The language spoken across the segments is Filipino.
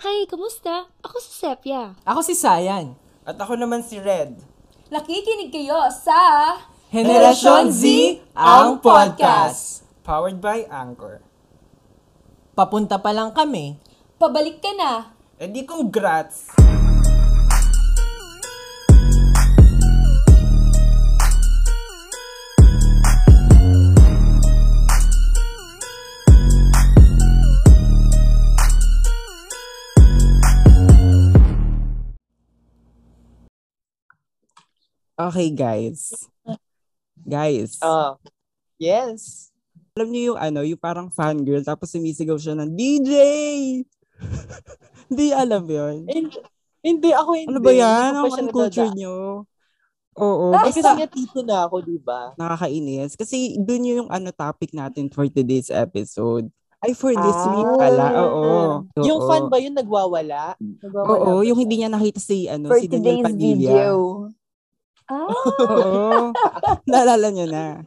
Hi, kamusta? Ako si Sepia. Ako si Sayan. At ako naman si Red. Nakikinig kayo sa Henerasyon Z, ang podcast. Powered by Anchor. Papunta pa lang kami. Pabalik ka na. E di congrats! Okay, guys. Guys, Ah, yes. alam niyo yung ano, yung parang fangirl, tapos sumisigaw siya ng DJ! Hindi alam yun. Hindi, hindi ako hindi. Ano ba yan? Pa Ang culture nyo. Oo. Eh, Kasi nga tito na ako, di ba? nakakainis. Kasi dun yung ano topic natin for today's episode. Ay, for this Ah. week pala. Oo. Yung Oo. fan ba yun nagwawala? Nagwawala Oo, ba yung hindi niya nakita si, ano, For si Daniel today's Padilla. video. Ah, Oo. Naalala niyo na.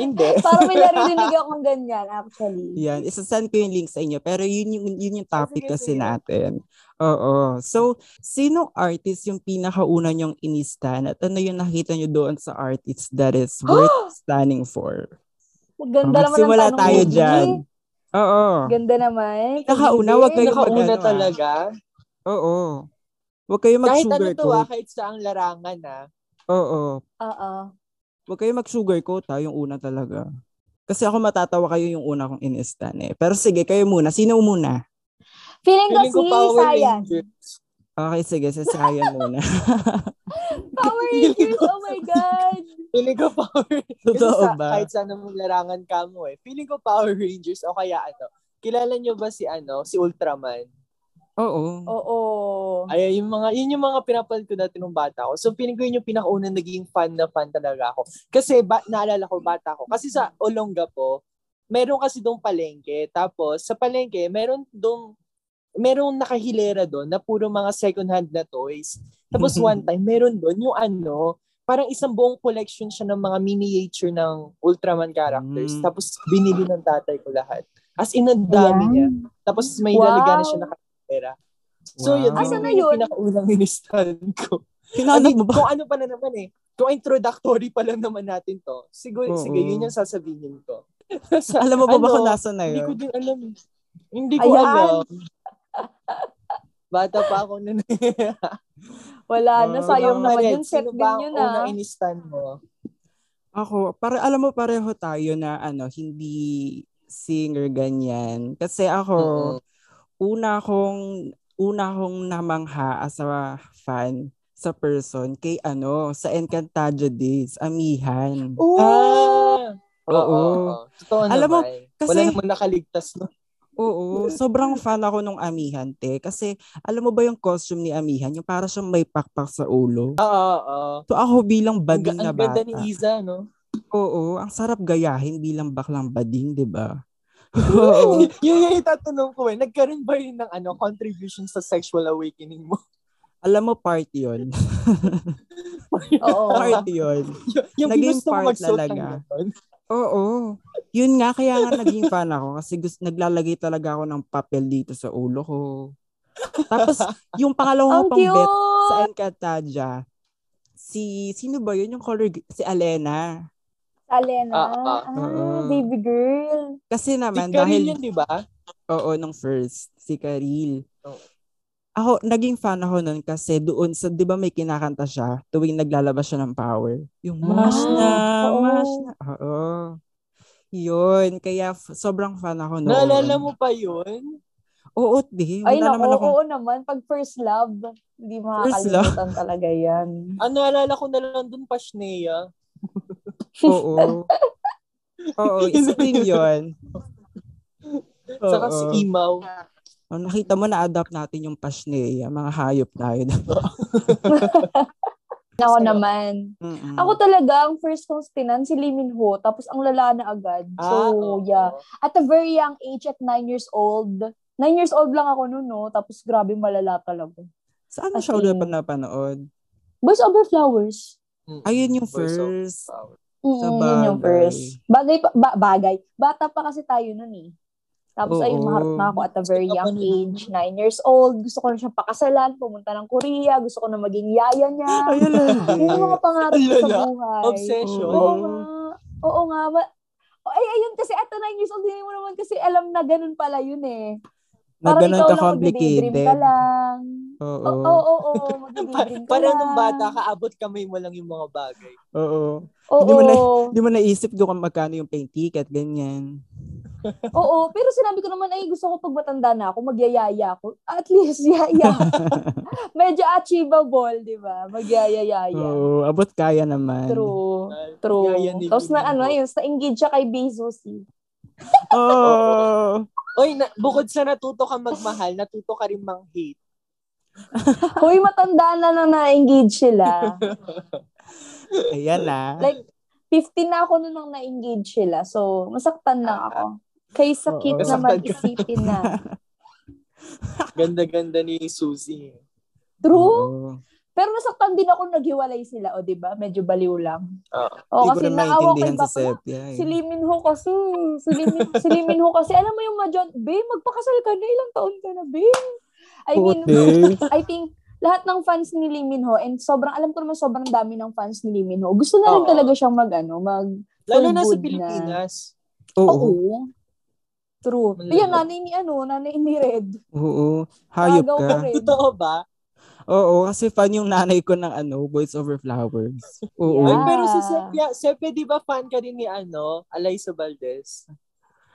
Hindi. parang may naririnig akong ganyan, actually. Yan, isasend ko yung link sa inyo. Pero yun yung, yun yung topic sige, kasi sige. natin. Oo. So, sinong artist yung pinakauna nyong inistan at ano yung nakita nyo doon sa artist that is worth standing for? Maganda naman ang Magsimula tanong tayo mo, dyan. Oo. Ganda naman. Pinakauna, wag kayo Pinakauna mag-ano, ah. talaga. Oo. Huwag kayo Kahit ano to ah, mag-sugarcoat. kahit sa ang larangan ah. Oo. Oo. Huwag kayo mag-sugarcoat ha, yung una talaga. Kasi ako matatawa kayo yung una kong inistan eh. Pero sige, kayo muna. Sino muna? Feeling ko Feeling ko si Power Sayan. Rangers. Okay, sige. Sa Sayan muna. Power Rangers, oh my God. Feeling ko Power Rangers. Totoo sa, ba? Kahit saan namang larangan ka mo eh. Feeling ko Power Rangers o kaya ano. Kilala nyo ba si ano, si Ultraman? Oo. Oo. Ay, yung mga, yun yung mga pinapanood ko dati nung bata ko. So, feeling ko yun yung pinakaunang naging fan na fan talaga ako. Kasi, ba, naalala ko, bata ko. Kasi sa Olonga po, meron kasi doon palengke. Tapos, sa palengke, meron doon, merong nakahilera doon na puro mga second hand na toys. Tapos, one time, meron doon yung ano, parang isang buong collection siya ng mga miniature ng Ultraman characters. Mm. Tapos, binili ng tatay ko lahat. As in, ang dami Ayan. niya. Tapos, may Wow. na siya na pera. So, yun, Wow. Asan na yun yung yun? pinakaunang inistan ko. Hinanap mo ba? kung ano pa na naman eh. Kung introductory pa lang naman natin to. Siguro, Oo. sige, yun yung sasabihin ko. Alam mo ba ba Ano? kung nasa na Hindi ko yun? din alam. eh. Hindi ko Ayan. alam. Bata pa ako nun. Wala na, Ah, sayang naman Red, yun. Set sino din ba yun ah. unang inistan mo? Ako, para alam mo pareho tayo na ano, hindi singer ganyan. Kasi ako, Mm-mm. Una akong una akong namangha as a fan sa person kay ano, sa Encantadia Days, Amihan. Oo. Ah! Oo. Totoo Alam mo, naman. Wala kasi- namang nakaligtas no. Oo, sobrang fan ako nung Amihan, te. Kasi alam mo ba yung costume ni Amihan? Yung para siyang may pakpak sa ulo. Oo, oo. So ako bilang Ang, bading ga- na ang ganda bata. ni Iza, no? Oo, ang sarap gayahin bilang baklang bading, 'di ba? Oo. yun yung itatanong ko eh. Nagkaroon ba yun ng ano, contribution sa sexual awakening mo? Alam mo part 'yon. Oo. part 'yon. Y- yung Naging part talaga. Oo. Yun nga kaya nga naging fan ako kasi gusto, naglalagay talaga ako ng papel dito sa ulo ko. Tapos yung pangalawa Ang ko pang bet sa! Encantadia, si sino ba yun yung color si Alena. Alena. Ah, ah. Ah, Oo. baby girl. Kasi Si naman Karil dahil yun, di ba? oo nung first si Karil. Oo. Ako naging fan ako nun kasi doon sa 'di ba may kinakanta siya tuwing naglalabas siya ng power. Yung mash na, oo. mash na. Oo. Yun, kaya f- sobrang fan ako noon. Naalala mo pa yun? Oo, di. Ay, Wala naku, naman ako. oo naman. Pag first love, hindi First makakalimutan talaga yan. Ano, naalala ko na lang dun, Pashnea. Oo. Oo, isa din yun. Saka Oo. si Imaw. Oh, nakita mo na-adapt natin yung Pashnea, mga hayop na yun. Ako naman. Mm-mm. Ako talaga, ang first kong stinan, si Lee Min Ho, tapos ang lala na agad. So, Ah, oo. yeah. At a very young age, at nine years old, nine years old lang ako noon, no? Tapos grabe malala talaga. Saan mo siya ulit napanood? Boys Over Flowers. Mm-mm. Ayun yung of first. Power. Mm, Sa yun yung bagay. first. Bagay, pa, ba- bagay. Bata pa kasi tayo noon eh. Tapos Oo. ayun, maharap na ako at a very young nun? age, 9 years old. Gusto ko na siyang pakasalan, pumunta ng Korea. Gusto ko na maging yaya niya. Ay, alala. Yun yung mga pangarap ko sa buhay. Obsession. Oo nga. Oo nga. Ma- Oh, ay, ayun kasi at 9 years old, hindi mo naman kasi alam na ganun pala yun eh. Na Parang ganun ikaw ka lang complicated. ka lang. Oo. Oo, oo, oo. ka Parang nung bata ka, abot kamay mo lang yung mga bagay. Oo. Oo. Hindi mo na- Hindi mo naisip doon kung magkano yung plane ticket, ganyan. Oo, pero sinabi ko naman, ay gusto ko pag matanda na ako, magyayaya ako. At least, yaya. Medyo achievable, di ba? Magyayaya. Oo, abot kaya naman. True. True. Tapos na ano, yun, na-engage siya kay Bezos. eh. Oo. Oy, na, bukod sa natuto ka magmahal, natuto ka rin mang-hate. Hoy, matanda na na na-engage sila. Ayan na. Like, 15 na ako noon nang na-engage sila. So, masaktan lang ako. Kay sakit Oo. na Nasaktan ka. mag-isipin na. Ganda-ganda ni Suzy. True? Oo. Pero nasaktan din ako naghiwalay sila. O, di ba? Medyo baliw lang. Oo. O, Hindi ko kasi na naawa ko maintindihan iba sa ko. Sepia. eh. Si Lee Min Ho kasi. Si Lee Min, si Lee Min Ho kasi. Alam mo yung Majon, babe, magpakasal ka na. Ilang taon ka na, babe. I mean. I think lahat ng fans ni Lee Min Ho and sobrang alam ko naman sobrang dami ng fans ni Lee Min Ho. Gusto na rin Oo. talaga siyang mag ano, mag Lalo na sa. Pilipinas. Oo. Oo. True. Malala. Ayan, nanay ni ano, nanay ni Red. Oo. Hayop Agaw ka. Totoo ba? Oo, kasi fan yung nanay ko ng ano, Boys Over Flowers. Oo. Ay, Yeah. pero si Sepia, Sepia, di ba fan ka rin ni ano, Alaysa Valdez?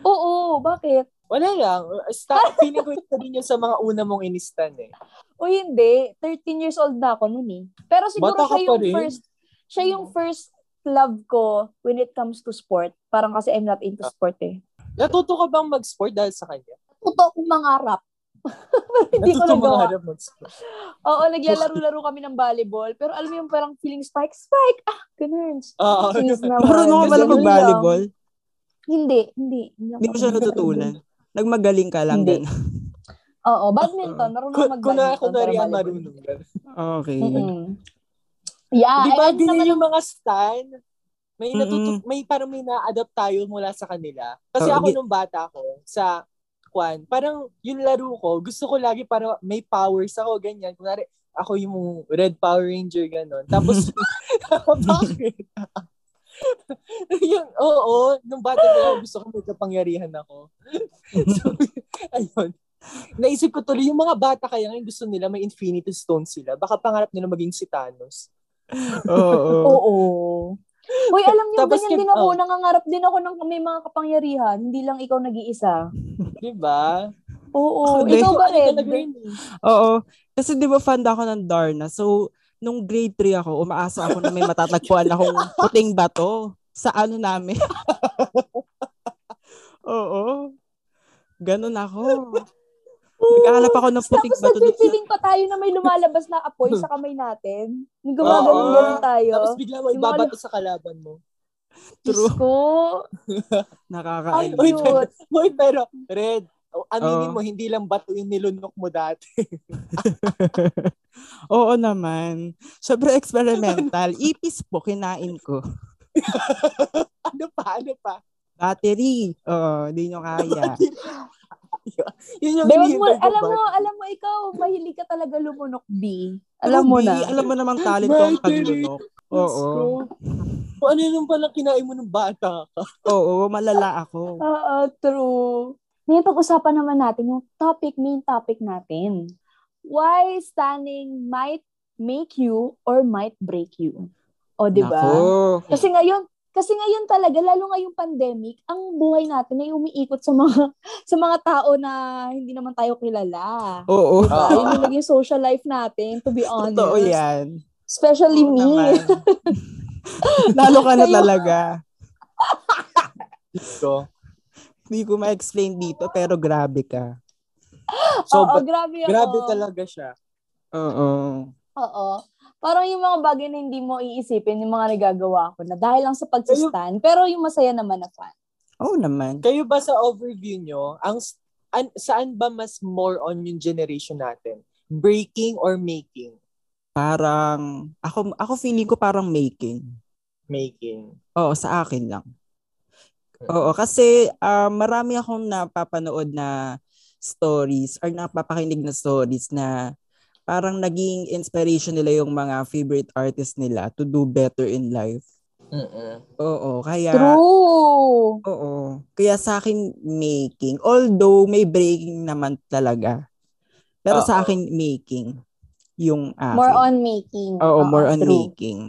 Oo, bakit? Wala lang. Sta- feeling ko ito din yun sa mga una mong inistan eh. O hindi, 13 years old na ako noon eh. Pero siguro Bata siya yung rin. first, siya yung first love ko when it comes to sport. Parang kasi I'm not into sport eh. Natuto ka bang mag-sport dahil sa kanya? Totoo kong mangarap. hindi ko Natuto nagawa. mangarap mag-sport. Oo, naglalaro-laro kami ng volleyball. Pero alam mo yung parang feeling spike, spike! Ah, ganun. Oo. Marunong ka pala mag-volleyball? lang. Hindi, hindi. Hindi mo siya natutunan. Nagmagaling ka lang. Hindi. Oo, badminton. Marunong Kung, mag kung na, nari ang volleyball. marunong ka. Okay. Mm-mm. Yeah, Di ba, ganyan naman yung mga stan? May Mm-mm. may parang may na-adapt tayo mula sa kanila. Kasi Oo, ako nung bata ko, sa Kwan, parang yung laro ko, gusto ko lagi para may powers ako, ganyan. Kunwari, ako yung Red Power Ranger, gano'n. Tapos, bakit? Yung, oo, nung bata ko, gusto ko may kapangyarihan ako. so, ayun. Naisip ko tuloy, yung mga bata kaya ngayon gusto nila may Infinity Stone sila. Baka pangarap nila maging si Thanos. Oo. Oo. Uy, alam niyo, Tapos ganyan kin- din ako. oh. Nangangarap din ako ng may mga kapangyarihan. Hindi lang ikaw nag-iisa. Di ba? Oo. Hindi. ikaw ba, yun eh. Oo. Kasi di ba fan ako ng Darna. So, nung grade 3 ako, umaasa ako na may matatagpuan akong puting bato sa ano namin. Oo. Ganun ako. Nagkakalap ako ng puting Tapos bato. sa- nagpipiling pa tayo na may lumalabas na apoy sa kamay natin. Gumagano'n tayo. Tapos bigla mo ibabato sa kalaban mo. Diyos ko. Ay, Nakakainis. Uy. Uy, pero, Red, aminin Oo. mo, hindi lang bato yung nilunok mo dati. Oo naman. Sobrang experimental. Ipis po, kinain ko. ano pa, ano pa? Battery. Oo, hindi nyo kaya. Yun yung Di, wag mo, alam mo, alam mo, ikaw, mahilig ka talaga lumunok, B. Alam mo Pero, na. Alam mo namang talent ko ang paglunok. Oo. Kung ano yung palang kinain mo ng bata ka. Oo, malala ako. Oo, true. Ngayon, pag-usapan naman natin yung topic, main topic natin. Why standing might make you or might break you? O, di ba? Kasi ngayon, kasi ngayon talaga, lalo ngayong pandemic, ang buhay natin ay umiikot sa mga sa mga tao na hindi naman tayo kilala. Oo. Diba? Yun yung naging social life natin, to be honest. Totoo yan. Especially Oo me. Lalo ka na talaga. So, Hindi ko ma-explain dito, pero grabe ka. so Oo, grabe ako. grabe talaga siya. Oo. Oo. Parang yung mga bagay na hindi mo iisipin, yung mga nagagawa ko na dahil lang sa pagsustan. Pero yung masaya naman na fan. Oo naman. Kayo ba sa overview nyo, ang, an, saan ba mas more on yung generation natin? Breaking or making? Parang, ako, ako feeling ko parang making. Making. Oo, sa akin lang. Oo, kasi ah, marami akong napapanood na stories or napapakinig na stories na parang naging inspiration nila yung mga favorite artists nila to do better in life. Mm-mm. Oo, kaya True. Oo. Kaya sa akin making, although may breaking naman talaga. Pero sa Oo. akin making yung akin. More on making. Oo, more on true. making.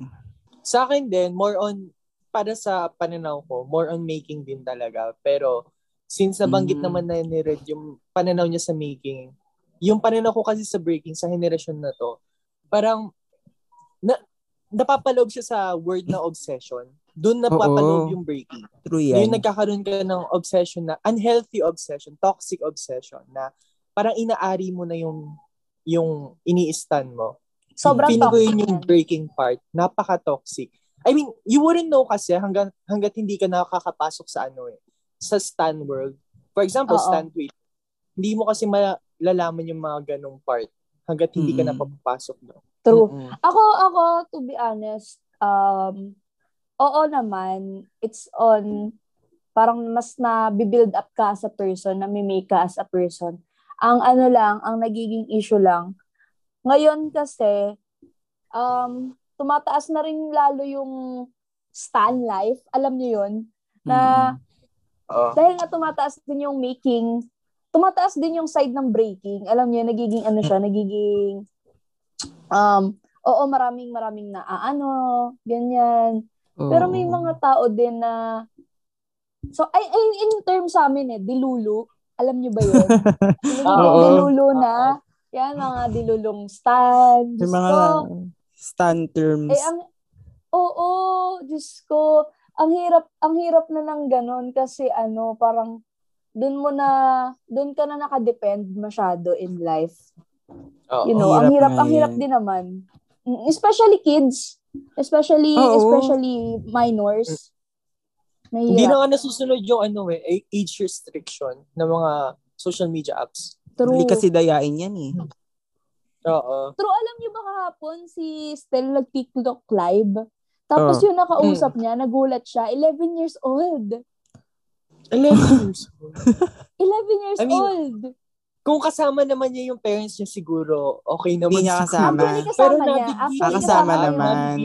Sa akin din, more on, para sa pananaw ko, more on making din talaga. Pero, since nabanggit Mm. naman na ni Red yung pananaw niya sa making, yung pananaw ko kasi sa breaking, sa henerasyon na to, parang, na, napapaloob siya sa word na obsession. Doon napapaloob Oo. yung breaking. True yan. Yung nagkakaroon ka ng obsession na, unhealthy obsession, toxic obsession, na parang inaari mo na yung yung ini-stan mo. Sobrang toxic yun yung breaking part. Napaka-toxic. I mean, you wouldn't know kasi hanggang, hanggat hindi ka nakakapasok sa ano eh, sa stan world. For example, Oo. stan tweet. Hindi mo kasi malalaman yung mga ganong part hanggat hindi ka Mm-mm. napapapasok doon. True. Mm-mm. Ako, ako, to be honest, um, oo naman, it's on, parang mas na build up ka as a person, na make ka as a person. Ang ano lang, ang nagiging issue lang, ngayon kasi, um, tumataas na rin lalo yung stan life. Alam niyo yun? Na, Mm. Oo. dahil nga tumataas din yung making, tumataas din yung side ng breaking. Alam niyo, nagiging ano siya, nagiging, um, oo, maraming maraming na ano, ganyan. Pero may mga tao din na, so, ay, ay, in terms sa amin eh, dilulu. Alam niyo ba yun? Oo. dilulu na, yan, mga dilulong stand. Yung Diyos mga ko, stand terms. eh, ang, oo, Diyos ko, ang hirap, ang hirap na ng ganon kasi ano, parang, dun mo na, dun ka na nakadepend masyado in life. Oo. You know, Hirap ang hirap, ang hirap yan. din naman. Mm, Especially kids. Especially, Oo. especially minors. Hindi Mahirap. na nga nasusunod yung ano eh, age restriction ng mga social media apps. True. Hindi kasi dayain yan eh. Oo. True, alam niyo ba kahapon si Stel nag-TikTok live? Tapos Oh. yung nakausap niya, nagulat siya, 11 years old. 11 years old. 11 years I mean, old. Kung kasama naman niya yung parents niya siguro, okay naman. Hindi niya kasama. Actually, kasama niya. Actually, kasama naman.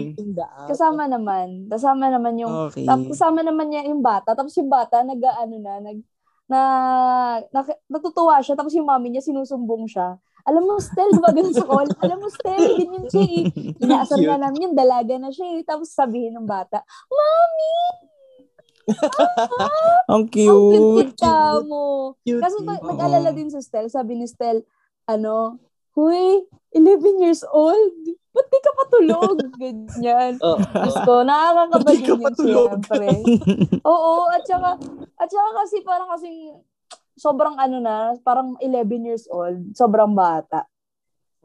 Kasama naman. Kasama naman yung, Okay. tapos kasama naman niya yung bata. Tapos yung bata, nag, ano na, nag, na, na, natutuwa siya. Tapos yung mami niya, sinusumbong siya. Alam mo, Stel, diba ganun sa call? Alam mo, Stel, ganyan siya eh. Inaasar Cute. nga namin yun, dalaga na siya eh. Tapos sabihin ng bata, Mami! Ang Ang cute. cute ka mo. Cute. Kasi Oo. nag-alala din si Stel, sabi ni Stel, ano, Huy, 11 years old. Ba't di ka patulog? Ganyan. Nakakakabalin Ba't di ka yun patulog? siyempre. Oo, at saka, at saka kasi parang kasing, sobrang ano na, parang 11 years old, sobrang bata.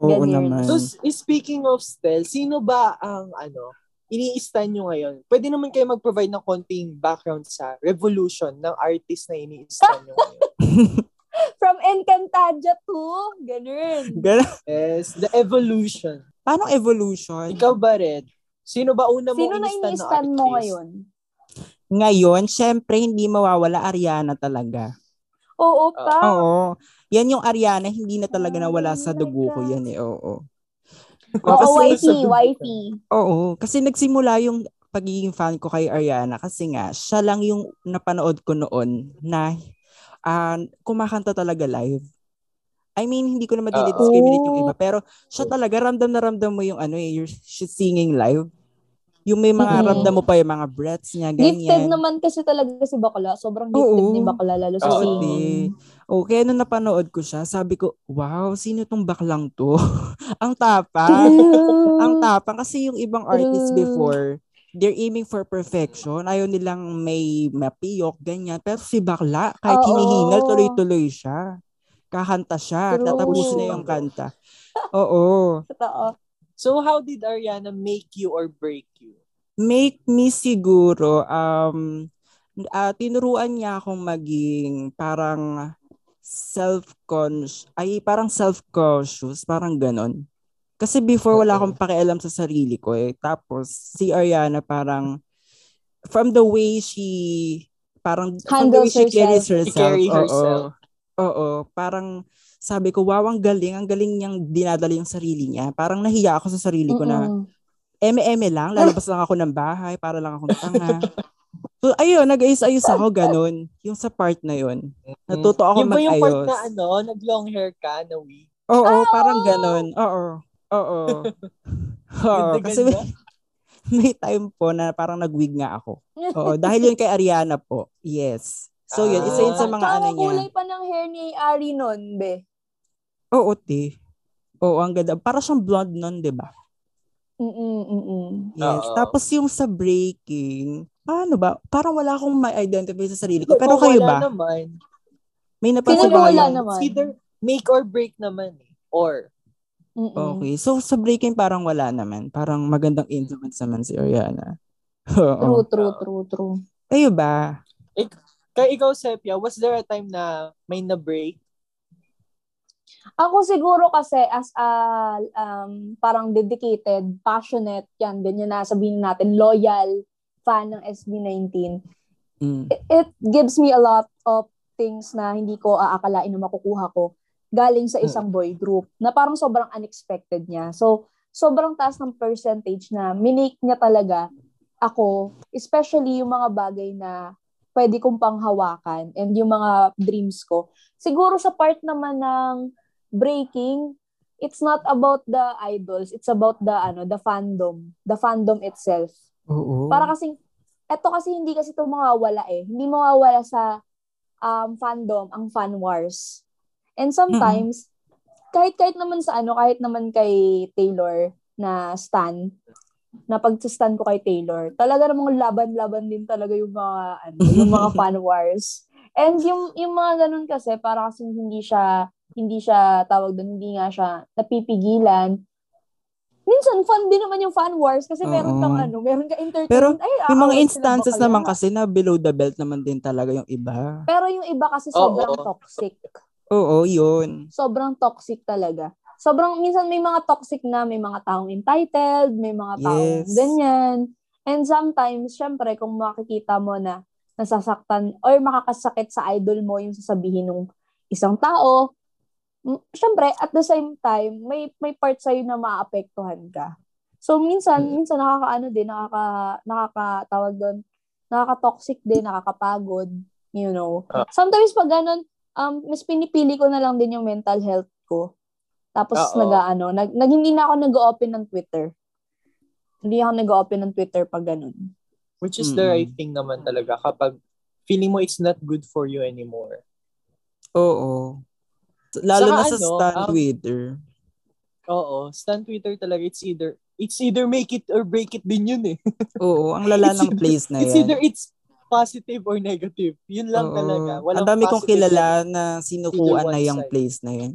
Oo Ganyan. naman. So, speaking of Stel, sino ba ang ano, ini-stan nyo ngayon? Pwede naman kayo mag-provide ng konting background sa revolution ng artist na ini-stan nyo ngayon. From Encantadia to, ganun. Gan- Yes, the evolution. Paano evolution? Ikaw ba, Red? Sino ba una mo Sino na ini-stan mo artist? ngayon? Ngayon, syempre, hindi mawawala Ariana talaga. Oo, pa. Oo. Yan yung Ariana, hindi na talaga nawala Oh sa dugo ko yan eh. Oo. Oo, kasi- wifey, wifey. Oo. Kasi nagsimula yung pagiging fan ko kay Ariana kasi nga, siya lang yung napanood ko noon na ah, kumakanta talaga live. I mean, hindi ko naman Oo. dinidiscriminate yung iba, pero siya talaga, ramdam na ramdam mo yung ano eh, you're, she's singing live. Yung may mga Mm-mm. ramdam mo pa yung mga breaths niya, Gifted ganyan. naman kasi talaga si Bakla. Sobrang gifted Oo. ni Bakla, lalo sa Oo, kaya nung napanood ko siya, sabi ko, wow, sino tong baklang to? ang tapang. ang tapang kasi yung ibang artists before, they're aiming for perfection. Ayaw nilang may mapiyok, ganyan. Pero si bakla, kahit Oo. hinihinal, tuloy-tuloy siya. Kakanta siya, True. tatapos na yung kanta. Oo. Totoo. So, how did Ariana make you or break you? Make me siguro, um, ah, tinuruan niya akong maging parang self-conscious, ay parang self-conscious, parang ganon. Kasi before wala akong pakialam sa sarili ko eh. Tapos si Ariana parang from the way she parang from the Handles way she carries herself. herself. Oo. herself. Oo, parang sabi ko, wow, ang galing. Ang galing niyang dinadala yung sarili niya. Parang nahiya ako sa sarili ko na, eme-eme lang, lalabas lang ako ng bahay para lang akong tanga. so, ayun, nag-ayos-ayos ako, ganun. Yung sa part na yun. Natuto ako Yung ba yung part mag-ayos. na ano, nag-long hair ka, na wig? Oo, Ah, parang oo. ganun. Oo. Oo. Oo, kasi may, may time po na parang nag-wig nga ako. Oo, dahil yun kay Ariana po. Yes. So yun, isa yun sa Ah. mga Tsaka ano niya. kulay pa ng hair ni Ari nun, be. Oo, te. Oo, ang ganda. Para siyang blonde nun, di ba? Mm-mm, mm-mm. Yes. Oo. Tapos yung sa breaking, paano ba? Parang wala akong ma-identify sa sarili ko. Pero Oo, kayo wala ba? naman. May Feeling napansin ko ba wala kayo? naman. It's either make or break naman eh. Or, Mm-mm. Okay. So sa breaking parang wala naman. Parang magandang influence naman si Ariana. True, Oo. true, true, true. Kayo ba? Kaya ikaw, Sepia, was there a time na may na-break? Ako siguro kasi as a um, parang dedicated, passionate, yan, ganyan na sabihin natin, loyal fan ng SB19, Mm. it, it gives me a lot of things na hindi ko aakalain na makukuha ko galing sa isang boy group na parang sobrang unexpected niya. So, sobrang taas ng percentage na minake niya talaga ako, especially yung mga bagay na pwede kong panghawakan and yung mga dreams ko. Siguro sa part naman ng breaking, it's not about the idols, it's about the ano, the fandom, the fandom itself. Oo. Para kasing, eto kasi hindi kasi ito mawawala eh. Hindi mawawala sa um, fandom ang fan wars. And sometimes, kahit kahit naman sa ano, kahit naman kay Taylor na stan, na pag-stan ko kay Taylor, talaga namang laban-laban din talaga yung mga ano, yung mga fan wars. And yung yung mga ganun kasi para kasi hindi siya hindi siya tawag doon, hindi nga siya napipigilan. Minsan fun din naman yung fan wars kasi meron kang ano, meron ka entertainment. Pero Ay, Yung mga instances naman kasi na below the belt naman din talaga yung iba. Pero yung iba kasi sobrang Oo. toxic. Oo, yun. Sobrang toxic talaga. Sobrang, minsan may mga toxic na, may mga taong entitled, may mga taong Yes. ganyan. And sometimes, syempre, kung makikita mo na nasasaktan or makakasakit sa idol mo yung sasabihin ng isang tao, syempre, at the same time, may may part sa'yo na maapektuhan ka. So, minsan, minsan nakakaano din, nakaka, nakakatawag doon, nakaka-toxic din, nakakapagod, you know. Ah. Sometimes pag ganun, um, mas pinipili ko na lang din yung mental health ko. Tapos nag-ano, nag, nag, hindi na ako nag-open ng Twitter. Hindi ako nag-open ng Twitter pag ganun. Which is the Mm-mm. right thing naman talaga kapag feeling mo it's not good for you anymore. Oo. Lalo Saka na sa ano, stan um, Twitter. Oo, stan Twitter talaga, it's either it's either make it or break it din yun eh. Oo, ang lala It's ng either- place na It's yan. either it's positive or negative. Yun lang Oo. talaga. Ang Walang dami kong kilala na sinukuan na yung side. place na yan.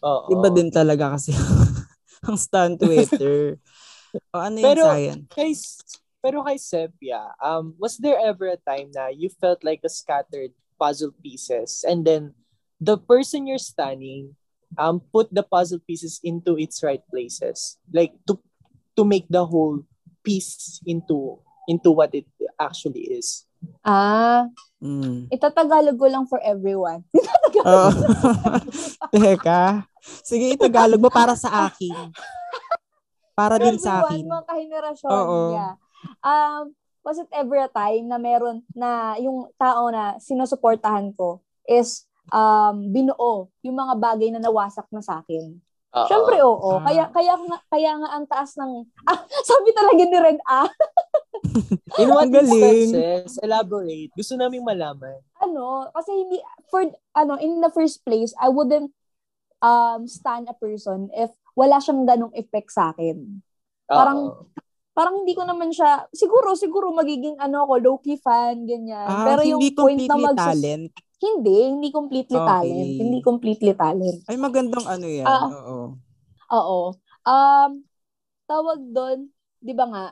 Oo. Iba din talaga kasi ang stan Twitter. o ano yung Pero- Sayan? Kay, pero kay Sepia, um, was there ever a time na you felt like a scattered puzzle pieces and then the person you're stunning um, put the puzzle pieces into its right places? Like to to make the whole piece into into what it actually is. Ah, Mm. itatagalog ko lang for everyone. Oo. Teka. Sige, itagalog mo para sa akin. Para din sa akin. Mga kahenerasyon. Oo. Yeah. Um, was it ever a time na meron na yung tao na sinusuportahan ko is um, binuo yung mga bagay na nawasak na sa akin? Oo. Siyempre, oo. Ah. Kaya, kaya, kaya nga ang taas ng... Ah, sabi talaga ni Red, ah, In what instances, elaborate. Gusto naming malaman. ano, kasi hindi, for, ano, in the first place, I wouldn't um, stand a person if wala siyang ganong effect sa akin. Parang- Oo. parang hindi ko naman siya, siguro, siguro magiging ano ako, low-key fan, ganyan. Ah, Pero yung point na magsus- talent. Hindi, hindi completely Okay. talent. Hindi completely talent. Ay, magandang ano yan. Ah. Oo. Oo. Um, tawag doon, di ba nga,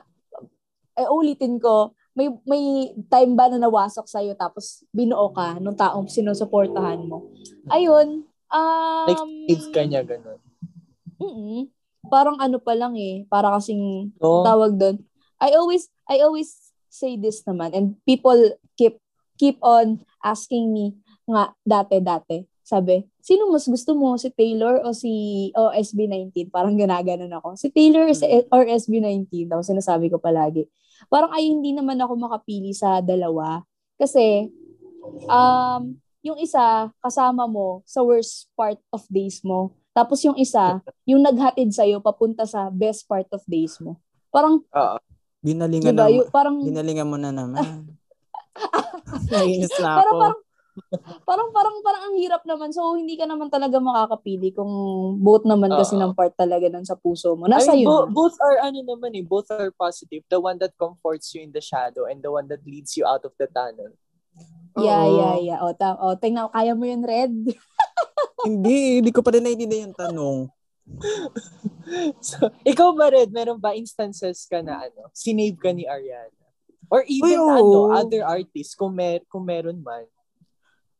eh, ulitin ko, may may time ba na nawasak sa'yo tapos binuo ka nung taong sinusuportahan mo? Ayun. Um, Like, save ka niya, ganun. mm Parang ano pa lang eh. Para kasing No? tawag doon. I always I always say this naman and people keep keep on asking me nga dati-dati. Sabi, sino mas gusto mo? Si Taylor o si o SB19? Parang ginaganon ako. Si Taylor or si- or SB19? Tapos sinasabi ko palagi. Parang ay hindi naman ako makapili sa dalawa. Kasi, um, yung isa, kasama mo sa worst part of days mo. Tapos yung isa, yung naghatid sa'yo papunta sa best part of days mo. Parang, Oo. Ginalingan, diba, na, yung, parang, ginalingan mo na naman. Nainis na ako. parang, parang, parang, parang ang hirap naman. So, hindi ka naman talaga makakapili kung both naman kasi Oo. ng part talaga nun sa puso mo. I Nasa mean, yun. bo- both are ano naman eh, both are positive. The one that comforts you in the shadow and the one that leads you out of the tunnel. Yeah, Oo. yeah, yeah. O, ta- o tingnan, kaya mo yun, Red. Hindi, hindi ko pa rin naiintindihan yung tanong. So, ikaw ba, Red, meron ba instances ka na ano, sinave ka ni Ariana? Or even Uy, oo. ano, other artists, kung, mer- kung meron man.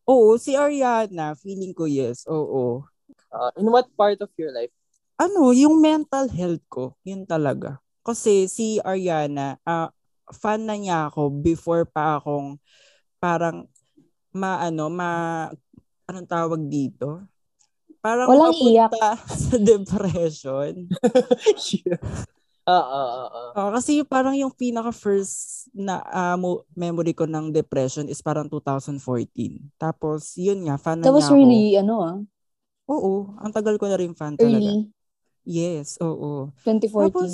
Oo, si Ariana, feeling ko yes, oo. Uh, in what part of your life? Ano, yung mental health ko, yun talaga. Kasi si Ariana, ah, fan na niya ako before pa akong parang maano, ma anong tawag dito? Parang Walang mapunta sa depression. oo, oo. Oo, kasi yung parang yung pinaka first na mo- memory ko ng depression is parang 2014. Tapos yun nga, fan na That was niya ako. really, ano ah, Oo, ang tagal ko na rin fan talaga. early Yes, oo. 2014. Tapos,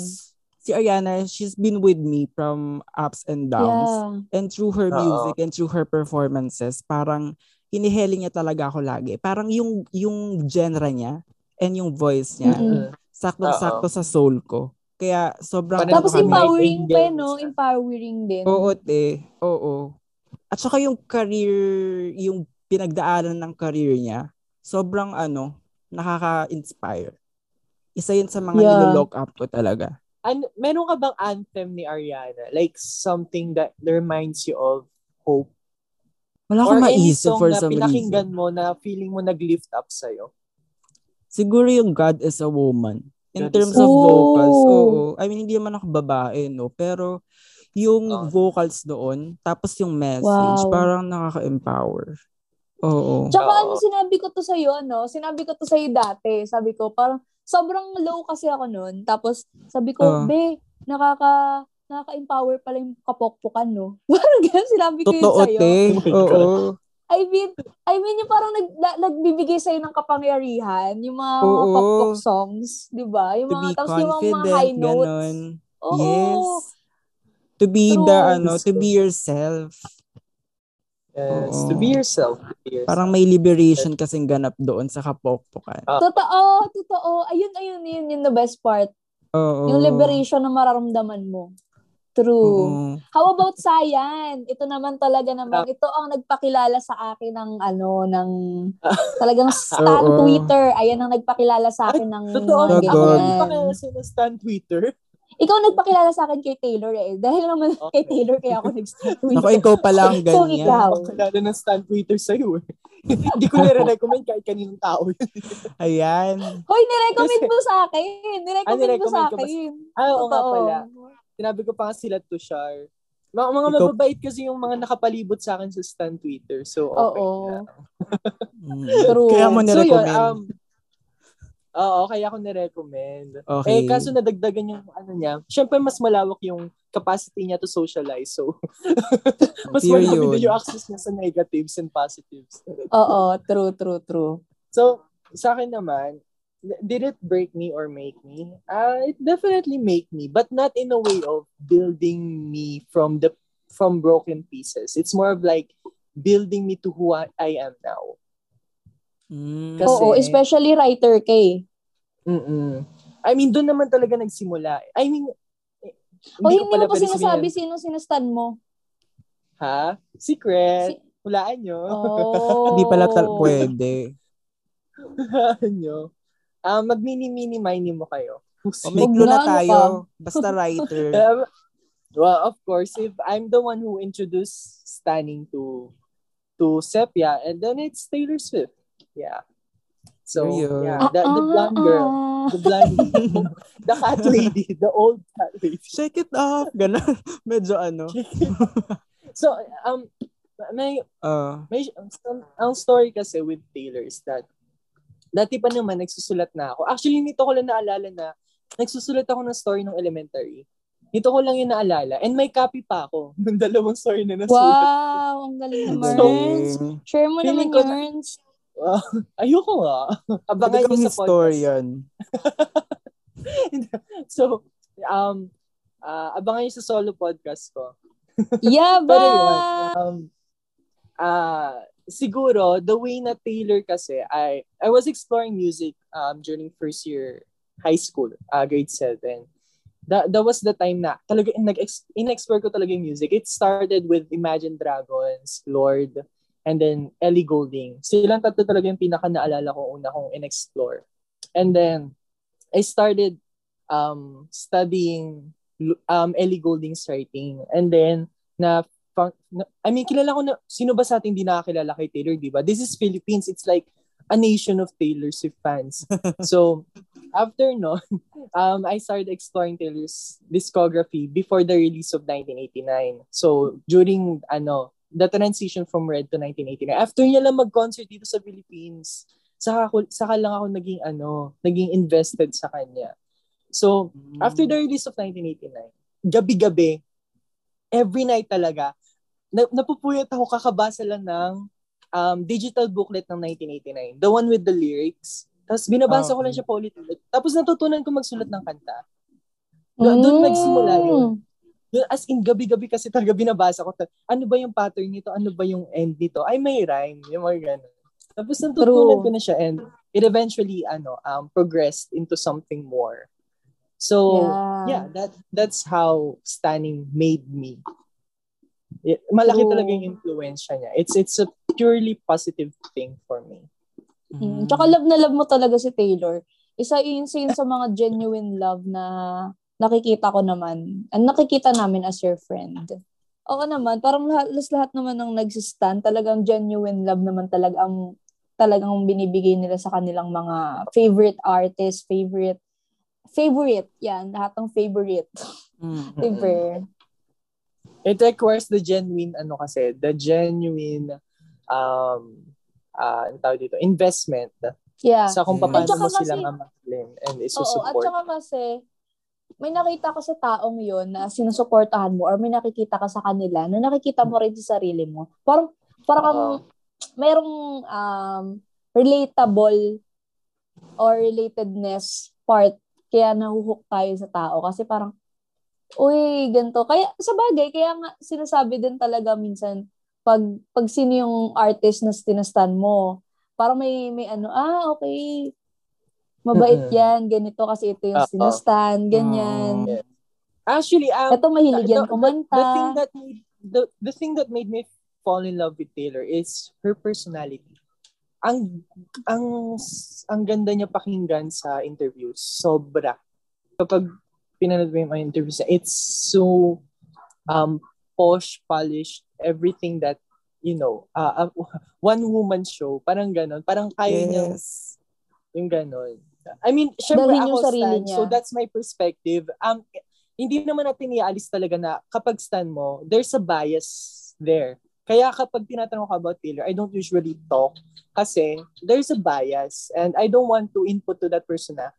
si Ariana, she's been with me from ups and downs. yeah. And through her music and through her performances, parang hiniheli niya talaga ako lagi. Parang yung yung genre niya and yung voice niya, Mm-mm. saktong-sakto sa soul ko. Kaya sobrang Tapos kami. empowering pa, Nightingale. no? Empowering din. Oo, te. Oo. At saka yung career, yung pinagdaanan ng career niya, sobrang ano, nakaka-inspire. Isa yun sa mga Yeah. nilolock up ko talaga. An- meron ka bang anthem ni Ariana? Like something that reminds you of hope? Wala Or akong maisip for na some pinakinggan reason. mo na feeling mo nag-lift up sa'yo? Siguro yung God is a woman. In God terms is of woman. vocals, Oh. oo. I mean, hindi naman ako babae, no? Pero yung Oh. vocals doon, tapos yung message, Wow. parang nakaka-empower. Oo. Tsaka Oo. ano, sinabi ko to sa'yo, no? Sinabi ko to sa'yo dati. Sabi ko, parang sobrang low kasi ako noon. Tapos sabi ko, Ah. be, nakaka nakaka-empower pala yung kapokpokan, no? Parang ganun sinabi ko yun Totoo, sa'yo. te. Oh Oo. I mean, I mean, yung parang nag, na, nagbibigay sa'yo ng kapangyarihan, yung mga, Oo. pop-pop songs, di ba? Yung To mga, tapos yung mga, high notes. ganon. Oo. Yes. To be True. the, ano, to be yourself. Yes, Oo. to be yourself. To be yourself. Parang may liberation kasing ganap doon sa kapokpokan. Totoo, totoo. Ayun, ayun, yun, yun the best part. Oo. Yung liberation na mararamdaman mo. True. Oo. How about Sayan? Ito naman talaga naman, ito ang nagpakilala sa akin ng ano, ng talagang stan Oo. Twitter. Ayan ang nagpakilala sa akin ng Totoo, mga Oh, ako ganyan. sa stan Twitter. Ikaw nagpakilala sa akin kay Taylor eh. Dahil naman Okay. kay Taylor kaya ako nag-stan Twitter. Ako, ikaw pa lang So, ganyan. ikaw. Pakilala ng stan Twitter sa'yo eh. Hindi ko nire-recommend kahit kaninong tao yun. Ayan. Hoy, nirecommend Kasi- mo sa akin. Nirecommend mo nirecommend sa akin. Ah, oo nga pala. Sinabi ko pa nga sila to share. Mga, mga Ikaw- mababait kasi yung mga nakapalibot sa akin sa stan Twitter. So, okay. Oo. Mm. True. Kaya mo So, yun, nirecommend. um, oo, kaya ako nirecommend. okay. Eh, kaso nadagdagan yung ano niya. Siyempre, mas malawak yung capacity niya to socialize. So, mas marami din yung access niya sa negatives and positives. Oo, true, true, true. So, sa akin naman, did it break me or make me? Uh, it definitely make me, but not in a way of building me from the from broken pieces. It's more of like building me to who I, I am now. Mm. Kasi- Oo, especially writer kay. Mm-mm. I mean, doon naman talaga nagsimula. I mean, eh, O hindi ko mo pala pa sinasabi sino sinastan mo. Ha? Secret. Si- Hulaan nyo. Oh. Hindi pala tal- pwede. Hulaan nyo. Ah, mag-mini-mini-mini mo kayo. O may clue na tayo. Basta writer. Um, well, of course, if I'm the one who introduced Stanning to to Sepia, and then it's Taylor Swift. Yeah. So, yeah, the, the blonde girl, the blonde the cat lady, the old cat lady. Shake it off. Ganon. Medyo ano. So, um, may, Ah, may, ang, ang story kasi with Taylor is that, dati pa naman, nagsusulat na ako. Actually, nito ko lang naalala na, nagsusulat ako ng story ng elementary. Nito ko lang yung naalala. And may copy pa ako ng dalawang story na nasulat. Wow, ang galing naman. galing. Share mo naman, ko na- Yarns. Wow. Ayoko nga. Abangan nyo sa podcast. historian. so, um, uh, abangan nyo sa solo podcast ko. Yaba! Pero yun, um, uh, siguro, the way na Taylor kasi, I, I was exploring music um, during first year high school, uh, grade 7. That, that was the time na talaga in-explore ko talaga yung music. It started with Imagine Dragons, Lord, and then Ellie Goulding. Silang tatlo talaga yung pinaka naalala ko una kong in-explore. And then, I started um, studying um, Ellie Goulding's writing. And then, na I mean, kilala ko na, sino ba sa ating di nakakilala kay Taylor, di ba? This is Philippines. It's like a nation of Taylor Swift fans. so, after no, um, I started exploring Taylor's discography before the release of 1989. So, during, ano, the transition from Red to 1989. After niya lang mag-concert dito sa Philippines, saka, ako- saka lang ako naging, ano, naging invested sa kanya. So, after the release of 1989, gabi-gabi, every night talaga, na, napupuyat ako kakabasa lang ng um, digital booklet ng 1989. The one with the lyrics. Tapos binabasa ko lang siya paulit-ulit. Tapos natutunan ko magsulat ng kanta. Do- Doon nagsimula yun. Doon, as in, gabi-gabi kasi talaga binabasa ko. Ano ba yung pattern nito? Ano ba yung end nito? Ay, may rhyme. Yung mga ganun. Tapos natutunan True. ko na siya and it eventually ano um progressed into something more. So, yeah, that that's how Stanning made me. It- malaki True. talaga yung influence niya. It's it's a purely positive thing for me. Mm. Tsaka love na love mo talaga si Taylor. Isa yun sa yun sa mga genuine love na nakikita ko naman. And nakikita namin as your friend. Oo naman, parang lahat, lahat, lahat naman ng nagsistan, talagang genuine love naman talaga ang talagang binibigay nila sa kanilang mga favorite artist, favorite favorite, yan, lahat ng favorite. Mm. Diba? It requires the genuine ano kasi, the genuine um uh, ang tawag dito, investment Yeah. sa kung Yes. paano mo sila kasi- mamahalin and Oo, at isusupport. saka kasi, may nakita ka sa taong yon na sinusuportahan mo or may nakikita ka sa kanila na nakikita mo rin sa sarili mo. Parang, parang kang, Oo. merong um, relatable or relatedness part kaya nahuhook tayo sa tao kasi parang uy, ganito. Kaya, sa bagay, kaya nga sinasabi din talaga minsan, pag, pag sino yung artist na tinastan mo, parang may, may ano, ah, okay, mabait yan, ganito kasi ito yung sinastan, ganyan. Yeah. Actually, um, Ito mahilig yan the, kumanta. the thing that made the, the thing that made me fall in love with Taylor is her personality. Ang ang ang ganda niya pakinggan sa interviews. Sobra. Kapag pinanood mo yung mga interviews niya, it's so um posh, polished, everything that you know, uh, uh, one woman show, parang ganon. Parang kaya niya Yes. yung ganon. I mean, syempre Dalhin ako stan, niya. so that's my perspective. Um, hindi naman natin iaalis talaga na kapag stan mo, there's a bias there. Kaya kapag tinatanong ko about Taylor, I don't usually talk kasi there's a bias and I don't want to input to that person na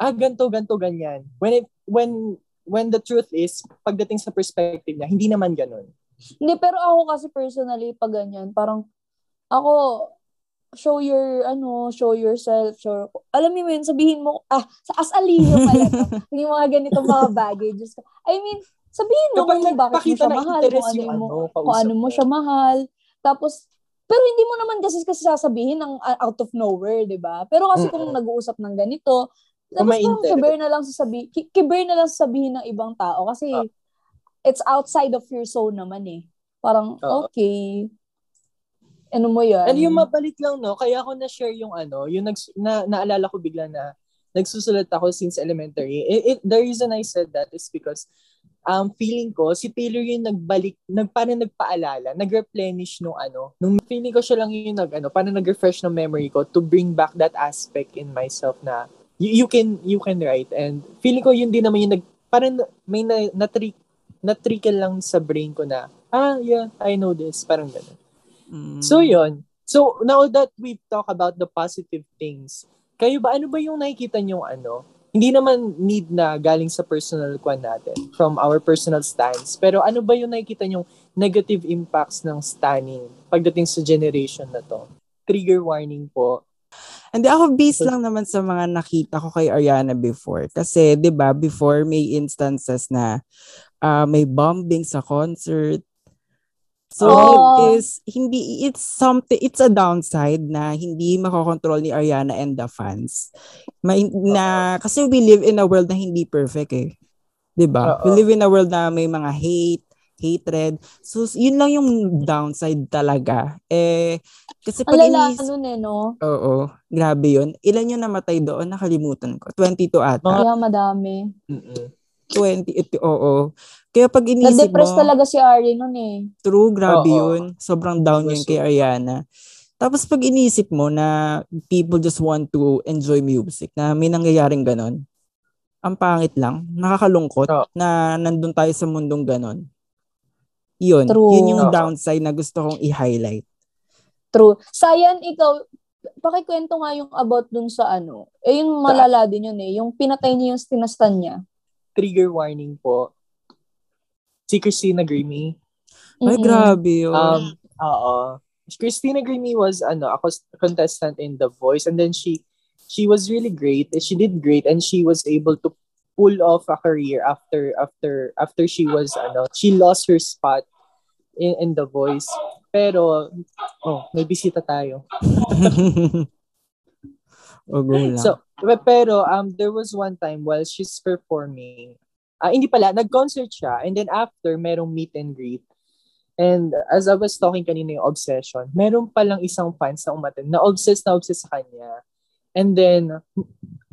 ah, ganto, ganto, ganyan. When it, when, when the truth is, pagdating sa perspective niya, hindi naman ganon. Hindi, pero ako kasi personally, pag ganyan, parang, ako, show your, ano, show yourself, show, alam mo yun, sabihin mo, ah, sa as aliyo pala to. yung mga ganitong mga. Just, I mean, sabihin mo Kapag kung bakit mo siya mahal, kung ano mo, ano, kung ano mo siya mahal. Tapos, pero hindi mo naman kasi kasi sasabihin ng uh, out of nowhere, 'di ba? Pero kasi kung Mm-mm. nag-uusap ng ganito, tapos parang kiber na lang sasabihin, ki- kiber na lang sasabihin ng ibang tao kasi Ah. it's outside of your zone naman eh. Parang, Oo. okay. Ano mo yan? And yung mabalik lang, no, kaya ako na-share yung ano, yung nags, na, naalala ko bigla na nagsusulat ako since elementary. It, it, the reason I said that is because um, feeling ko, si Taylor yung nagbalik, nag, parang nagpaalala, nag-replenish nung ano, nung feeling ko siya lang yung nag, ano, parang nag-refresh ng memory ko to bring back that aspect in myself na you, you can, you can write. And feeling ko yun din naman yung nag, parang may na, na-trick, na-trickle lang sa brain ko na, ah, yeah, I know this. Parang ganun. Mm. So, yun. So, now that we've talked about the positive things, kayo ba, ano ba yung nakikita nyo, ano? Hindi naman need na galing sa personal kwan natin, from our personal stance. Pero ano ba yung nakikita nyo negative impacts ng stunning pagdating sa generation na to? Trigger warning po. Hindi ako based lang naman sa mga nakita ko kay Ariana before. Kasi 'di ba before may instances na ah, may bombing sa concert. So Oh. is hindi it's something it's a downside na hindi makokontrol ni Ariana and the fans. Ma, na kasi we live in a world na hindi perfect eh. 'Di ba? We live in a world na may mga hate, hatred. So yun lang yung downside talaga. Eh kasi pag lala inis- nun eh, no? Oo, grabe yun. Ilan yung namatay doon? Nakalimutan ko. 22 ata. Kaya madami. Mm-mm. 20, ito, oo. Kaya pag inisip Na-depress mo, talaga si Ari nun eh. true, grabe Oo. yun. Sobrang down yun kay Ariana. Tapos pag inisip mo na people just want to enjoy music, na may nangyayaring ganon, ang pangit lang, nakakalungkot Oo. na nandun tayo sa mundong ganon. Yun, True. yun yung downside na gusto kong i-highlight. True. Sayan, ikaw, pakikwento nga yung about dun sa ano. Eh, yung malala din yun eh. Yung pinatay niya yung tinastan niya. Trigger warning po. Si Christina Grimmie. Ay, Mm-mm. grabe yun. Um, oo. Christina Grimmie was ano, a cos- contestant in The Voice and then she she was really great. She did great and she was able to pull off a career after after after she was ano, she lost her spot in, in The Voice. Pero oh, may bisita tayo. o, go lang. So, pe- pero um there was one time while she's performing, ah hindi pala, nag-concert siya and then after merong meet and greet. And as I was talking kanina yung obsession, meron palang isang fans na umaten na obsessed na obsessed sa kanya. And then,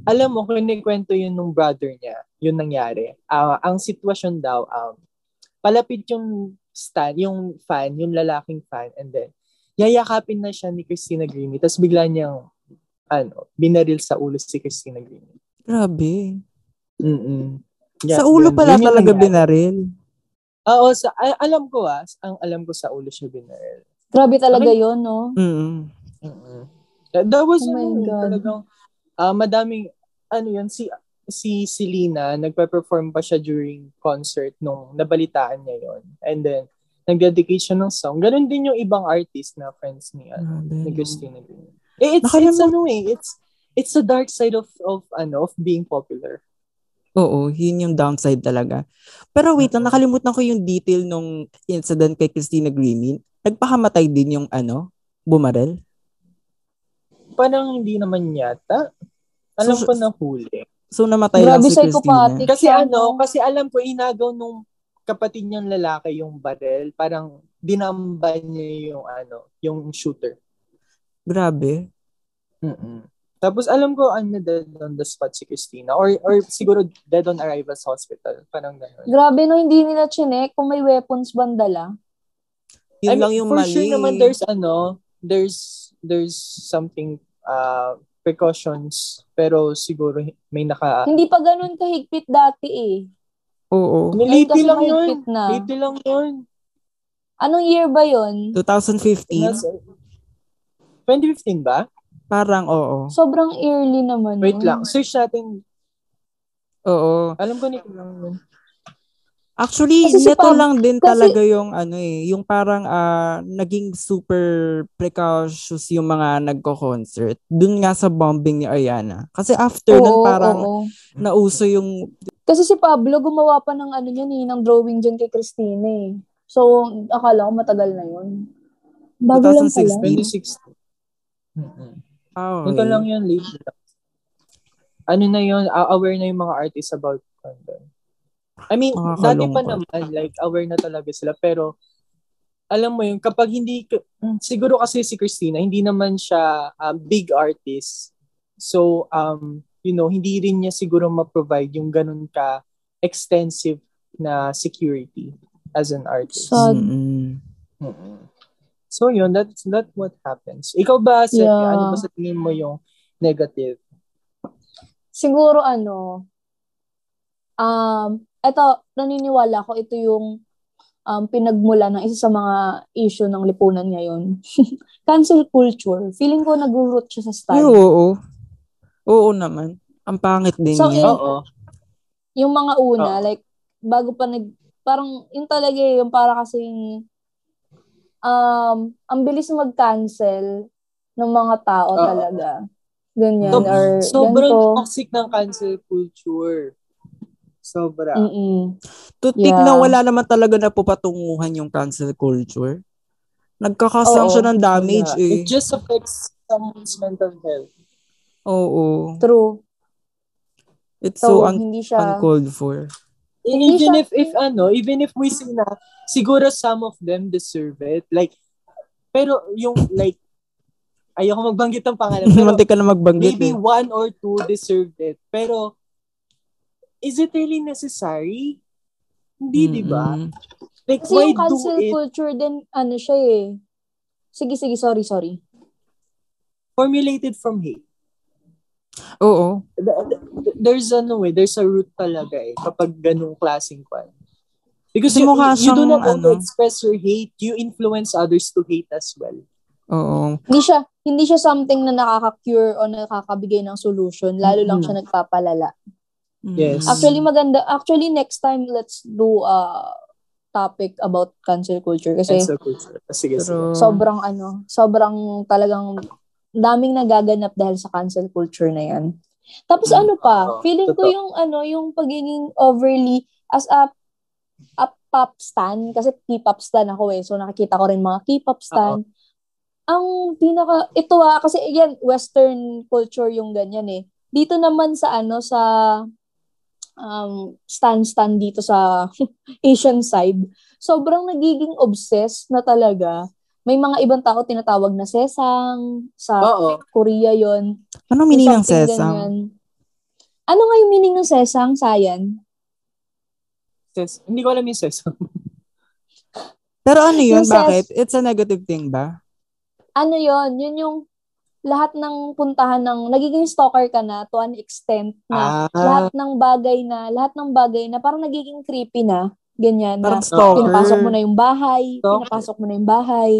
alam mo, kinikwento yun nung brother niya, yun nangyari. Ah, ang sitwasyon daw, um, palapit yung stan, yung fan, yung lalaking fan, and then, yayakapin na siya ni Christina Grimmie, tapos bigla niyang, ano, binaril sa ulo si Christina Grimmie. grabe. Mm-mm. sa ulo yun. pala Yun talaga nangyari. binaril. Oo, sa, a- alam ko ah, ang alam ko sa ulo siya binaril. Grabe talaga Okay. yun, no? Mm. Mm-mm. That, that was, Oh my ano, God. talagang, ah madaming, ano yun, si, si Selena, nagpa-perform pa siya during concert nung nabalitaan niya yon And then, nag-dedicate siya ng song. Ganon din yung ibang artist na friends ni, ano, ni Christina Grimmie. Eh, it's, Nakalimut- it's ano eh, it's, it's the dark side of, of, ano, of being popular. Oo, yun yung downside talaga. Pero wait lang, nakalimutan ko yung detail nung incident kay Christina Grimmie. Nagpakamatay din yung ano, bumarel. Parang hindi naman yata. Alam So, ko na huli. So namatay Grabe lang si Christina. Kasi siya, ano, no? kasi alam ko, inagaw nung kapatid niyang lalaki yung barel. Parang dinamba niya yung ano, yung shooter. Grabe. mm Tapos alam ko, ano, dead on the spot si Christina. Or, or siguro dead on arrival sa hospital. Parang gano'n. Grabe no, hindi nila chinek kung may weapons bandala. Yun I mean, lang yung for mali. sure naman there's ano, there's there's something uh precautions pero siguro may naka Hindi pa ganun kahigpit dati eh. Oo. Kasi lang yun. na. Lang yun. Anong year ba yun? 2015? Nasa- 2015 ba? Parang oo. Sobrang early naman. Wait nun. lang. Search natin. Oo. Alam ko nito lang yun. Actually, Kasi si neto Pab- lang din kasi- talaga yung ano eh, yung parang ah, naging super precautious yung mga nagko-concert. Dun nga sa bombing ni Ariana. Kasi after nun Oo, parang oo. nauso yung Kasi si Pablo gumawa pa ng ano niya eh, ng drawing dyan kay Christine eh. So, akala ko matagal na yun. Bago lang 2016. pala. 2016. Mm-mm. ah, Ito okay. lang yun, late lang. Ano na yun, a- aware na yung mga artists about condom. I mean, dati pa naman, like, aware na talaga sila. Pero, alam mo yun, kapag hindi, ka- mm, siguro kasi si Christina, hindi naman siya um, big artist. So, um, you know, hindi rin niya siguro ma-provide yung ganun ka extensive na security as an artist. Sad. Mm-mm. Mm-mm. So yun, that's that what happens. Ikaw ba, Seth, Yeah. ano ba sa tingin mo yung negative? Siguro ano, um, eto, naniniwala ko, ito yung um, pinagmula ng isa sa mga issue ng lipunan ngayon. Cancel culture. Feeling ko nag-root siya sa Ay, stud. oo. Oo naman. Ang pangit din So, in- Oo. Yung mga una, Oo. like, bago pa nag, parang, yun talaga eh, yung para kasing, um, ang bilis mag-cancel ng mga tao Oo. talaga. Ganyan, So- or Sobrang ganito. toxic ng cancel culture. Sobra. Mm-mm. Tutik Yeah. na wala naman talaga na pupatunguhan yung cancel culture. Nagkakasang siya ng damage Yeah. eh. It just affects someone's mental health. Oo. True. It's So, so un- hindi siya, uncalled for. Hindi even siya- if if ano, even if we say na siguro some of them deserve it. Like pero yung like ayoko magbanggit ng pangalan pero Muntik ka na magbanggit maybe eh. one or two deserved it. Pero is it really necessary? Hindi, di ba? Like kasi why yung do cancel it culture din, ano siya eh. Sige, sige, sorry, sorry. formulated from hate? Oo. th- th- there's ano eh, there's a root talaga eh kapag ganung klaseng kwan. Because Kasi you, mukha you do not ano, express your hate, you influence others to hate as well. Oo. Hindi siya, hindi siya something na nakaka-cure o nakakabigay ng solution. Lalo lang Mhm. siya nagpapalala. Yes. Actually, maganda. Actually, next time, let's do a topic about cancel culture. Kasi Cancel culture. Sige, sige. Pero, sobrang ano, sobrang talagang daming nagaganap dahil sa cancel culture na yan. Tapos Mm. ano pa, Oo, feeling ko totoo. yung ano, yung pagiging overly as a a pop stan kasi K-pop stan ako eh. So nakikita ko rin mga K-pop stan. Ang pinaka ito ah kasi yan western culture yung ganyan eh. Dito naman sa ano sa um stan stan dito sa Asian side, sobrang nagiging obsessed na talaga. May mga ibang tao tinatawag na sesang, sa Oo. Korea yon Anong meaning ng sesam? ganyan. Ano nga yung meaning ng sesang, Sayan? Ses- hindi ko alam yung sesam. Pero ano yun? Yung ses- Bakit? It's a negative thing ba? Ano yon Yun yung lahat ng puntahan ng, nagiging stalker ka na to an extent na Ah, lahat ng bagay na, lahat ng bagay na parang nagiging creepy na. Ganyan na. Parang stalker. Pinapasok mo na yung bahay, Stalker. pinapasok mo na yung bahay.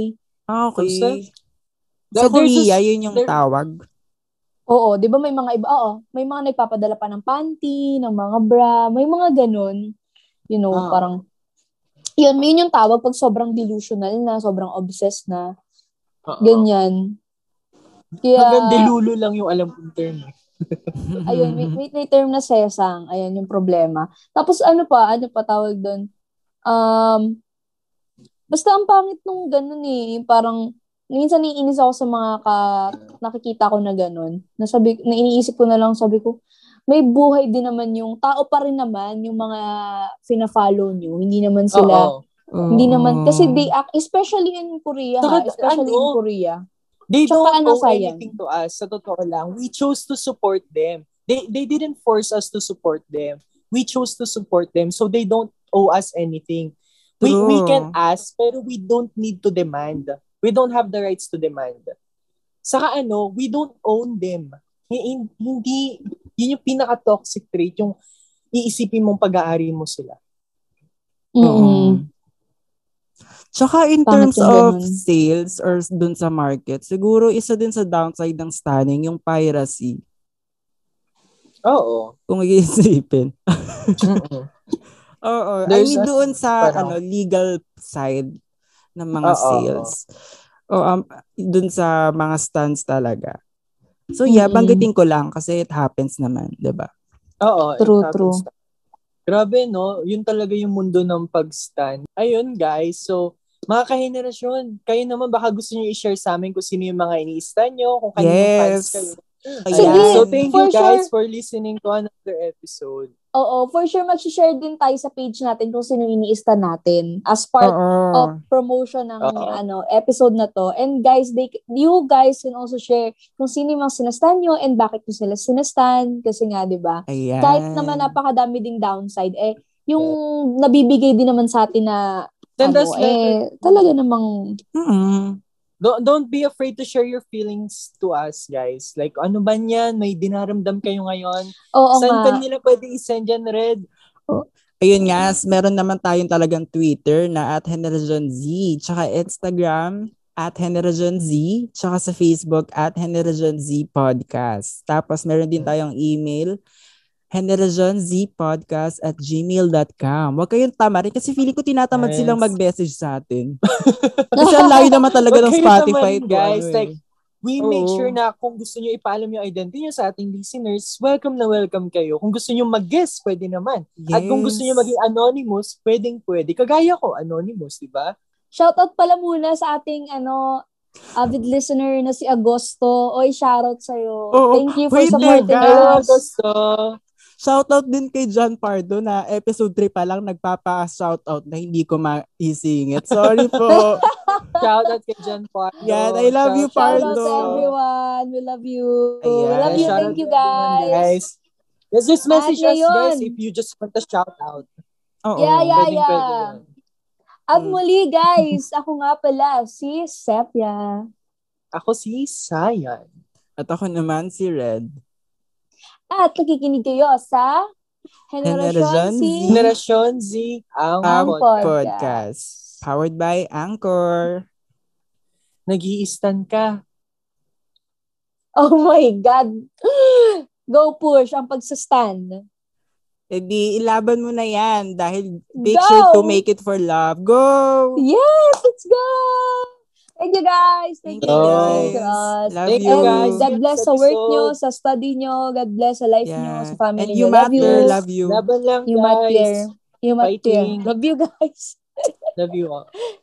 Ah, okay. There's Sa there's Korea, a- yun yung there- tawag. Oo, 'di ba may mga iba, oo, may mga nagpapadala pa ng panty, ng mga bra, may mga ganun. You know, Ah. parang yun, yun yung tawag pag sobrang delusional na, sobrang obsessed na, Oo. ganyan. Kaya, Hanggang delulo lang yung alam kong term. ayun, may, may, may term na sesang, ayan yung problema. Tapos ano pa, ano pa tawag doon? Um, basta ang pangit nung ganun eh, parang, minsan naiinis ako sa mga ka, nakikita ko na ganun. Na, sabi, na iniisip ko na lang, sabi ko, may buhay din naman yung tao pa rin naman yung mga fina-follow nyo. Hindi naman sila, Oo. hindi naman, kasi they act, especially in Korea, ha, Saka, especially in ano, Korea. They Tsaka don't ano, owe sayang. anything to us. Sa totoo lang, we chose to support them. They they didn't force us to support them. We chose to support them, so they don't owe us anything. We we True. can ask, pero we don't need to demand. We don't have the rights to demand. Saka ano, we don't own them. Hi- Hindi, yun yung pinaka-toxic trait, yung iisipin mong pag-aari mo sila. Mm-mm. Oo. Tsaka in Pangit terms of ganun. sales or dun sa market, siguro isa din sa downside ng stunning, yung piracy. Oo. Kung iisipin. Oo. I mean, doon sa parang- ano legal side ng mga Oo. sales. O um, doon sa mga stands talaga. So yeah, Mm-mm. banggitin ko lang kasi it happens naman, 'di ba? Oo. True, true. Grabe, no? Yun talaga yung mundo ng pag-stand. Ayun, guys. So, mga kahenerasyon, kayo naman baka gusto nyo i-share sa amin kung sino yung mga ini-stan nyo, kung kaninong fans Yes. kayo. Sige, Ayan. So, thank you for guys sure. for listening to another episode. Oo, for sure mag-share din tayo sa page natin kung sino iniista natin as part Oo. of promotion ng Oo. ano episode na to. And guys, they you guys can also share kung sino yung mga sinastan nyo and bakit nyo sila sinastan kasi nga 'di ba? Kahit naman napakadami ding downside eh yung nabibigay din naman sa atin na Send ano us eh talaga namang Mm-mm. Don't, don't be afraid to share your feelings to us, guys. Like, ano ba niyan? May dinaramdam kayo ngayon? oo Saan nga. ka nila pwede i-send yan, Red? Ayun nga, meron naman tayong talagang Twitter na at Henerajon Z, tsaka Instagram at Henerajon Z, tsaka sa Facebook at Henerajon Z Podcast. Tapos meron din tayong email, henerajonzpodcast at gmail.com. Huwag kayong tama rin kasi feeling ko tinatamad Yes. silang mag-message sa atin. kasi ang layo naman talaga ng Spotify naman, guys. ano. Like, we make Oo. sure na kung gusto nyo ipaalam yung identity nyo sa ating listeners, welcome na welcome kayo. Kung gusto nyo mag-guess, pwede naman. At kung gusto nyo Yes. maging anonymous, pwedeng pwede. Kagaya ko, anonymous, di ba? Shoutout pala muna sa ating ano avid listener na si Agosto. Oy, shoutout sa'yo. Oo. Thank you for Wait, supporting us. gusto. Shoutout din kay John Pardo na episode 3 pa lang nagpapa-shoutout na hindi ko maisingit. Sorry po. Shout out kay John Pardo. Yan, I love you, Shout out Shoutout Pardo. to everyone. We love you. Ayan. We love you. Shout Thank you, everyone, guys. Let's just message At us, guys, ngayon- if you just want a shout out. Oo. Yeah, yeah, Pwedeng yeah. pwede yun. At Mm. muli, guys, ako nga pala, si Sepia. Ako si Sayan. At ako naman si Red. At nakikinig kayo sa Generation Z. Generation Z ang Ang podcast. podcast. Powered by Anchor. Nag-i-stand ka. Oh my God. Go push ang pagsastand. E di, ilaban mo na yan dahil make sure to make it for love. Go! Yes, let's go! Thank you guys. Thank, Thank you guys. guys. Love Thank you. guys. And God bless sa work nyo, sa study nyo. God bless sa life nyo, Yeah. sa family And nyo. you Love you. matter. Love you. Laban lang, You guys. matter. You matter. Fighting. Love you guys. Love you all.